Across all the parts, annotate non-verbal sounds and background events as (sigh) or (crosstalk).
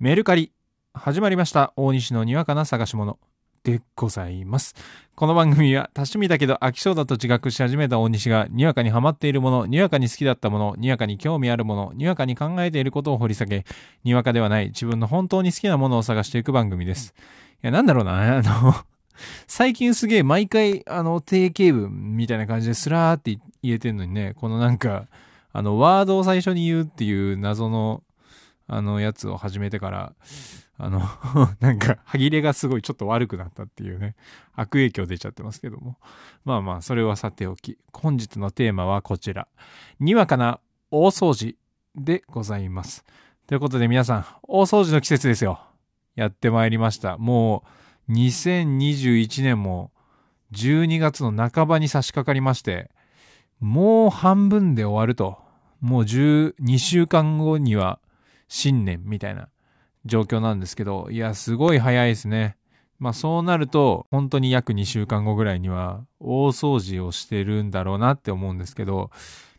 メルカリ。始まりました。大西のにわかな探し物。でございます。この番組は多趣味だけど飽き性だと自覚し始めた大西がにわかにハマっているものにわかに好きだったものにわかに興味あるものにわかに考えていることを掘り下げにわかではない自分の本当に好きなものを探していく番組です。いやなんだろうな。あの最近すげえ毎回あの定型文みたいな感じでスラーって言えてんのにねこのなんかあのワードを最初に言うっていう謎のあのやつを始めてから、あの (laughs) なんか、歯切れがすごいちょっと悪くなったっていうね、悪影響出ちゃってますけども。まあまあ、それはさておき、本日のテーマはこちら。にわかな大掃除でございます。ということで皆さん、大掃除の季節ですよ。やってまいりました。もう、2021年も12月の半ばに差し掛かりまして、もう半分で終わると。もう12週間後には新年みたいな状況なんですけど、いや、すごい早いですね。まあそうなると、本当に約2週間後ぐらいには大掃除をしてるんだろうなって思うんですけど、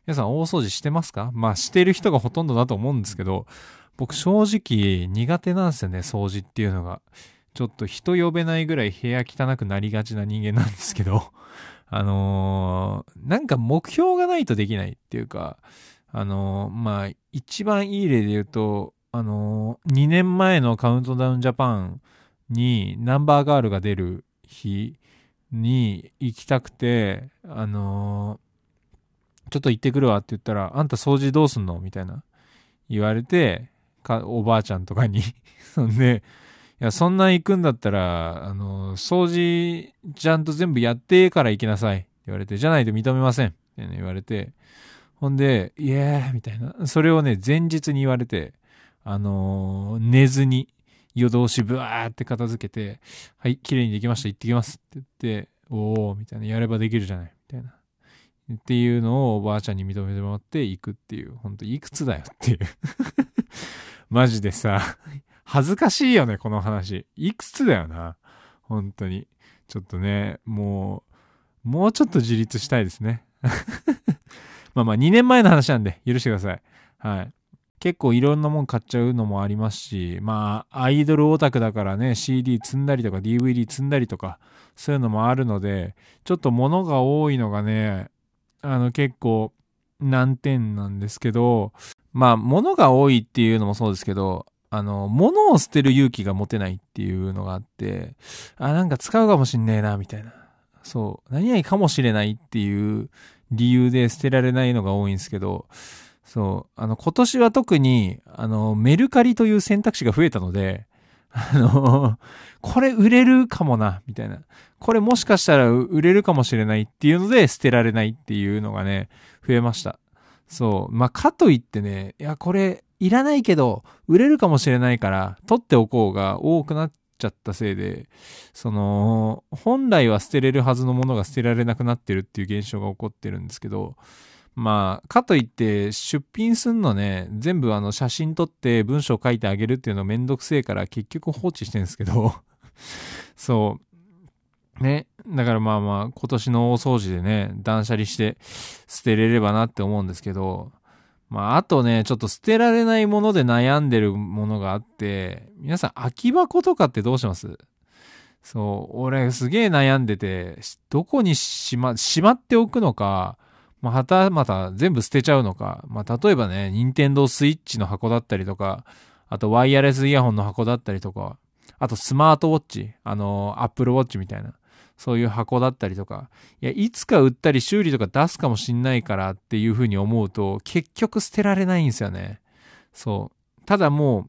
皆さん大掃除してますか？まあしてる人がほとんどだと思うんですけど、僕正直苦手なんですよね、掃除っていうのが。ちょっと人呼べないぐらい部屋汚くなりがちな人間なんですけど、あのー、なんか目標がないとできないっていうか、あの、まあ、一番いい例で言うと、あの、2年前のカウントダウンジャパンにナンバーガールが出る日に行きたくて、あの、ちょっと行ってくるわって言ったら、あんた掃除どうすんのみたいな言われて、か、おばあちゃんとかに。(laughs) そんで、いや、そんな行くんだったら、あの、掃除ちゃんと全部やってから行きなさいって言われて、じゃないと認めませんって、言われて、ほんで、イエーみたいな。それをね、前日に言われて、あのー、寝ずに夜通しブワーって片付けて、はい、綺麗にできました、行ってきますって言って、おー、みたいな、やればできるじゃない、みたいな。っていうのをおばあちゃんに認めてもらって行くっていう、ほんといくつだよっていう (laughs) マジでさ、恥ずかしいよね、この話。いくつだよな。本当に。ちょっとね、もう、もうちょっと自立したいですね。まあまあ2年前の話なんで許してください。はい。結構いろんなもん買っちゃうのもありますし、まあ、アイドルオタクだからね、CD 積んだりとか DVD 積んだりとか、そういうのもあるので、ちょっと物が多いのがね、あの結構難点なんですけど、まあ、物が多いっていうのもそうですけど、あの、物を捨てる勇気が持てないっていうのがあって、あ、なんか使うかもしんねえな、みたいな。そう、何々かもしれないっていう理由で捨てられないのが多いんですけど、そう、あの、今年は特に、あの、メルカリという選択肢が増えたので、あの、これ売れるかもな、みたいな。これもしかしたら売れるかもしれないっていうので捨てられないっていうのがね、増えました。そう。まあ、かといってね、いや、これいらないけど、売れるかもしれないから、取っておこうが多くなっちゃったせいで、その、本来は捨てれるはずのものが捨てられなくなってるっていう現象が起こってるんですけど、まあ、かといって出品すんのね、全部あの写真撮って文章書いてあげるっていうのめんどくせえから結局放置してんですけど、(laughs) そう。ね。だからまあまあ、今年の大掃除でね、断捨離して捨てれればなって思うんですけど、まあ、あとね、ちょっと捨てられないもので悩んでるものがあって、皆さん空き箱とかってどうします？そう、俺すげえ悩んでて、どこにしま、しまっておくのか、まあ、はたまた全部捨てちゃうのか、まあ、例えばね、任天堂スイッチの箱だったりとか、あとワイヤレスイヤホンの箱だったりとか、あとスマートウォッチ、あの、アップルウォッチみたいな。そういう箱だったりとか、いや、いつか売ったり修理とか出すかもしんないからっていうふうに思うと、結局捨てられないんですよね。そう。ただも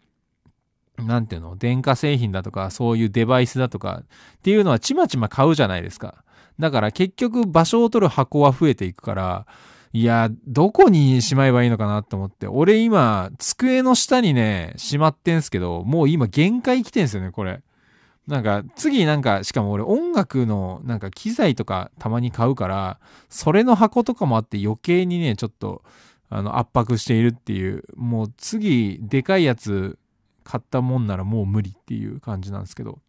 う、なんていうの、電化製品だとか、そういうデバイスだとかっていうのはちまちま買うじゃないですか。だから結局場所を取る箱は増えていくから、いや、どこにしまえばいいのかなと思って。俺今、机の下にね、しまってんすけど、もう今限界来てんすよね、これ。なんか、次なんか、しかも俺音楽のなんか機材とかたまに買うから、それの箱とかもあって余計にね、ちょっと、あの、圧迫しているっていう、もう次、でかいやつ買ったもんならもう無理っていう感じなんですけど。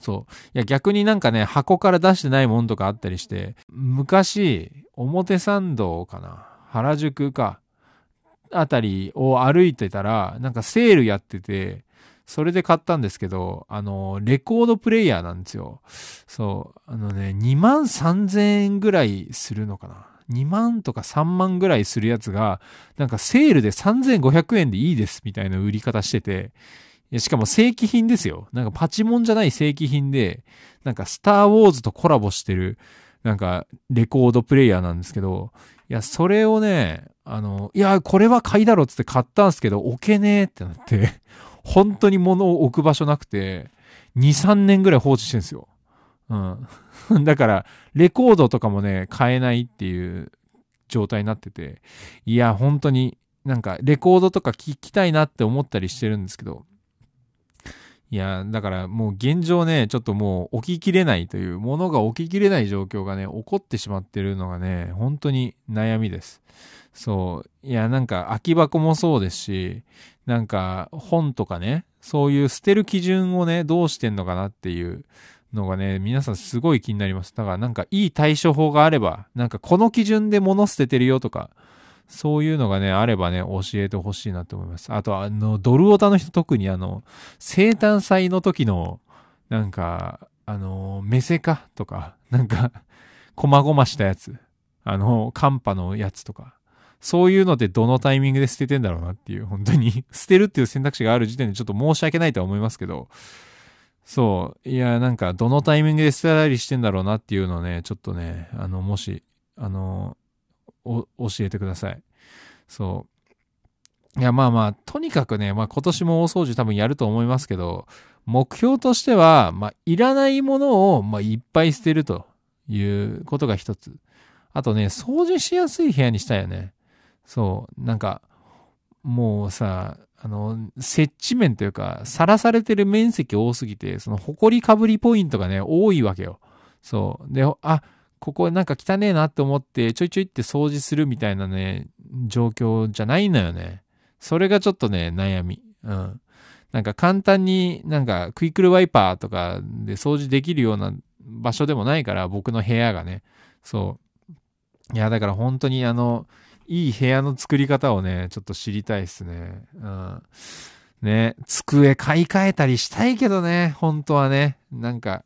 そう。いや、逆になんかね、箱から出してないもんとかあったりして、昔、表参道かな原宿か。あたりを歩いてたら、なんかセールやってて、それで買ったんですけど、あの、レコードプレイヤーなんですよ。そう、あのね、2万3000円ぐらいするのかな。2万とか3万ぐらいするやつが、なんかセールで3500円でいいですみたいな売り方してて、しかも正規品ですよ。なんかパチモンじゃない正規品で、なんかスターウォーズとコラボしてる、なんかレコードプレイヤーなんですけど、いや、それをね、あの、いや、これは買いだろっつって買ったんですけど、置けねえってなって、本当に物を置く場所なくて、2、3年ぐらい放置してるんですよ。うん。(laughs) だから、レコードとかもね、買えないっていう状態になってて、いや、本当になんかレコードとか聞きたいなって思ったりしてるんですけど、いや、だからもう現状ね、ちょっともう起ききれないという、ものが起ききれない状況がね、起こってしまってるのがね、本当に悩みです。そう。いや、なんか空き箱もそうですし、なんか本とかね、そういう捨てる基準をね、どうしてんのかなっていうのがね、皆さんすごい気になります。だからなんかいい対処法があれば、なんかこの基準で物捨ててるよとか、そういうのがね、あればね、教えてほしいなと思います。あと、あの、ドルオタの人特にあの、生誕祭の時の、なんか、あの、メセカとか、なんか、こまごましたやつ。あの、カンパのやつとか。そういうのでどのタイミングで捨ててんだろうなっていう、本当に (laughs) 捨てるっていう選択肢がある時点でちょっと申し訳ないとは思いますけど、そう、いや、なんかどのタイミングで捨てたりしてんだろうなっていうのをね、ちょっとね、あの、もし、あの、教えてください。そう。いや、まあまあ、とにかくね、まあ今年も大掃除多分やると思いますけど、目標としては、まあ、いらないものを、まあ、いっぱい捨てるということが一つ。あとね、掃除しやすい部屋にしたいよね。そう。なんか、もうさ、あの、接地面というか、さらされてる面積多すぎて、その、埃かぶりポイントがね、多いわけよ。そう。で、あ、ここなんか汚ねえなって思ってちょいちょいって掃除するみたいなね、状況じゃないのよね。それがちょっとね、悩み。うん。なんか簡単になんかクイックルワイパーとかで掃除できるような場所でもないから、僕の部屋がね。そう。いや、だから本当にあの、いい部屋の作り方をね、ちょっと知りたいっすね。うん。ね、机買い替えたりしたいけどね、本当はね。なんか、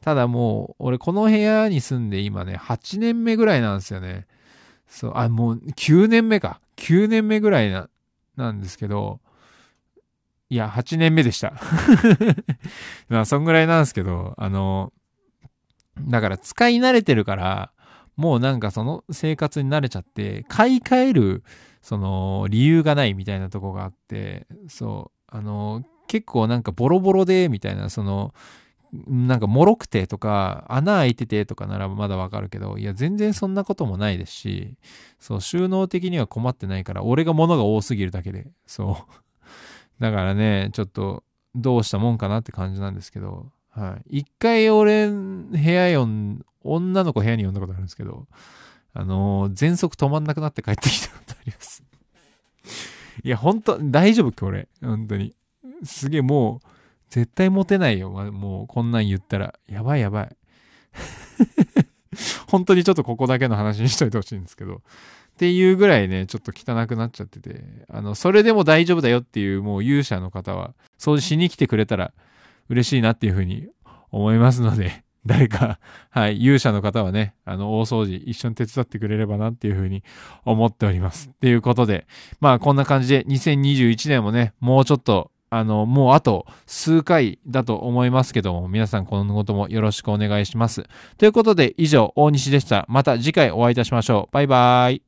ただもう、俺この部屋に住んで今ね、8年目ぐらいなんですよね。そう、あ、もう9年目か。9年目ぐらいな、なんですけど、いや、8年目でした。(laughs) まあ、そんぐらいなんですけど、あの、だから使い慣れてるから、もうなんかその生活に慣れちゃって、買い替える、その理由がないみたいなとこがあって、そう、あの、結構なんかボロボロで、みたいな、その、なんか、脆くてとか、穴開いててとかならまだわかるけど、いや、全然そんなこともないですし、そう、収納的には困ってないから、俺が物が多すぎるだけで、そう。だからね、ちょっと、どうしたもんかなって感じなんですけど、はい。一回俺、部屋呼ん、女の子部屋に呼んだことあるんですけど、あのー、全速止まんなくなって帰ってきたことあります。いや、ほんと、大丈夫これ。本当に。すげえもう、絶対モテないよ。もうこんなん言ったら。やばいやばい。(laughs) 本当にちょっとここだけの話にしといてほしいんですけど。っていうぐらいね、ちょっと汚くなっちゃってて、あの、それでも大丈夫だよっていうもう勇者の方は、掃除しに来てくれたら嬉しいなっていうふうに思いますので、(laughs) 誰か、はい、勇者の方はね、あの、大掃除一緒に手伝ってくれればなっていうふうに思っております。っていうことで、まあこんな感じで2021年もね、もうちょっとあの、もうあと数回だと思いますけども、皆さん今後ともよろしくお願いします。ということで、以上、大西でした。また次回お会いいたしましょう。バイバーイ。